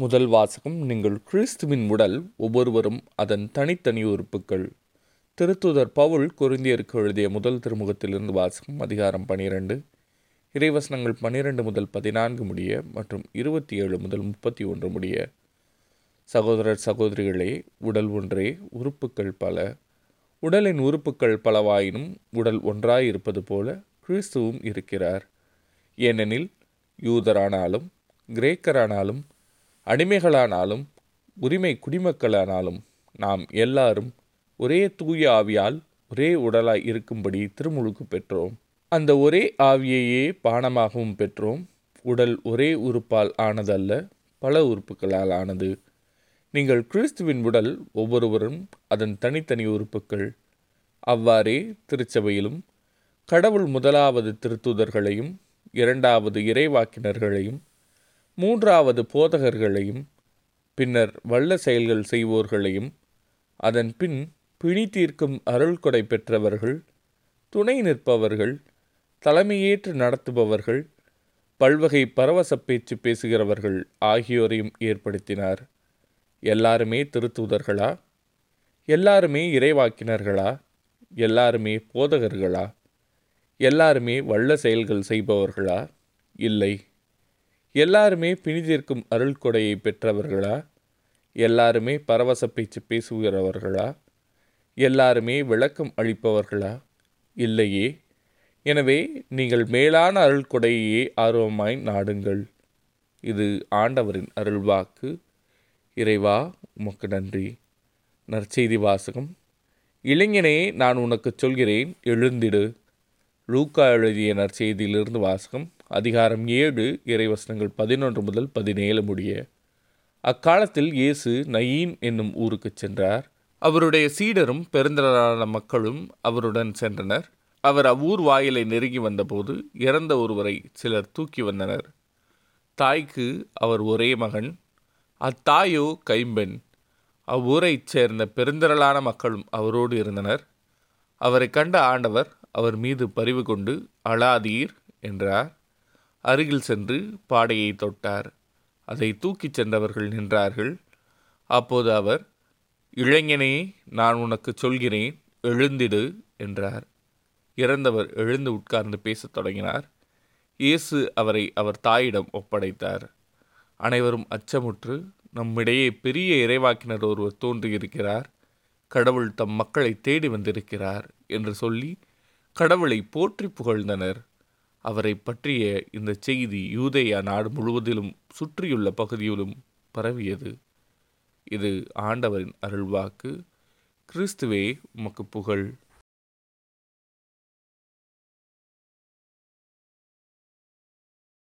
முதல் வாசகம் நீங்கள் கிறிஸ்துவின் உடல் ஒவ்வொருவரும் அதன் தனித்தனி உறுப்புகள். திருத்துதர் பவுல் குருந்தியருக்கு எழுதிய முதல் திருமுகத்திலிருந்து வாசகம் அதிகாரம் பனிரெண்டு. இறைவசனங்கள் பன்னிரெண்டு முதல் பதினான்கு முடிய மற்றும் இருபத்தி ஏழு முதல் முப்பத்தி ஒன்று முடிய. சகோதரர் சகோதரிகளே உடல் ஒன்றே உறுப்புகள் பல. உடலின் உறுப்புகள் பலவாயினும் உடல் ஒன்றாய் இருப்பது போல கிறிஸ்துவும் இருக்கிறார். ஏனெனில் யூதரானாலும் கிரேக்கரானாலும் அடிமைகளானாலும் உரிமை குடிமக்களானாலும் நாம் எல்லாரும் ஒரே தூய ஆவியால் ஒரே உடலாய் இருக்கும்படி திருமுழுக்கு பெற்றோம். அந்த ஒரே ஆவியையே பானமாகவும் பெற்றோம். உடல் ஒரே உறுப்பால் ஆனதல்ல பல உறுப்புகளால் ஆனது. நீங்கள் கிறிஸ்துவின் உடல் ஒவ்வொருவரும் அதன் தனித்தனி உறுப்புக்கள் அவ்வாறே திருச்சபையிலும் கடவுள் முதலாவது திருத்தூதர்களையும் இரண்டாவது இறைவாக்கினர்களையும் மூன்றாவது போதகர்களையும் பின்னர் வல்ல செயல்கள் செய்வோர்களையும் அதன் பின் பிணி தீர்க்கும் அருள்கொடை பெற்றவர்கள் துணை நிற்பவர்கள் தலைமையேற்று நடத்துபவர்கள் பல்வகை பரவச பேச்சு பேசுகிறவர்கள் ஆகியோரையும் ஏற்படுத்தினார். எல்லாருமே திருத்தூதர்களா? எல்லாருமே இறைவாக்கினர்களா? எல்லாருமே போதகர்களா? எல்லாருமே வல்ல செயல்கள் செய்பவர்களா? இல்லை. எல்லாருமே பிணிதிருக்கும் அருள் கொடையை பெற்றவர்களா? எல்லாருமே பரவச பேச்சு பேசுகிறவர்களா? எல்லாருமே விளக்கம் அளிப்பவர்களா? இல்லையே. எனவே நீங்கள் மேலான அருள் கொடையே ஆர்வமாய் நாடுங்கள். இது ஆண்டவரின் அருள்வாக்கு. இறைவா உமக்கு நன்றி. நற்செய்தி வாசகம். இளைஞனே நான் உனக்கு சொல்கிறேன் எழுந்திடு. லூக்கா எழுதிய நற்செய்தியிலிருந்து வாசகம் அதிகாரம் ஏழு இறைவசனங்கள் பதினொன்று முதல் பதினேழு முடிய. அக்காலத்தில் இயேசு நயீன் என்னும் ஊருக்கு சென்றார். அவருடைய சீடரும் பெருந்திரளான மக்களும் அவருடன் சென்றனர். அவர் அவ்வூர் வாயிலை நெருங்கி வந்தபோது இறந்த ஒருவரை சிலர் தூக்கி வந்தனர். தாய்க்கு அவர் ஒரே மகன் அத்தாயோ கைம்பெண். அவ்வூரைச் சேர்ந்த பெருந்திரளான மக்களும் அவரோடு இருந்தனர். அவரை கண்ட ஆண்டவர் அவர் மீது பரிவு கொண்டு அழாதீர் என்றார். அருகில் சென்று பாடையை தொட்டார். அதை தூக்கிச் சென்றவர்கள் நின்றார்கள். அப்போது அவர் இளைஞனே நான் உனக்கு சொல்கிறேன் எழுந்திடு என்றார். இறந்தவர் எழுந்து உட்கார்ந்து பேசத் தொடங்கினார். இயேசு அவரை அவர் தாயிடம் ஒப்படைத்தார். அனைவரும் அச்சமுற்று நம்மிடையே பெரிய இறைவாக்கினர் ஒருவர் தோன்றியிருக்கிறார். கடவுள் தம் மக்களை தேடி வந்திருக்கிறார் என்று சொல்லி கடவுளை போற்றி புகழ்ந்தனர். அவரை பற்றிய இந்த செய்தி யூதேயா நாடு முழுவதிலும் சுற்றியுள்ள பகுதியிலும் பரவியது. இது ஆண்டவரின் அருள்வாக்கு. கிறிஸ்துவே உமக்கு புகழ்.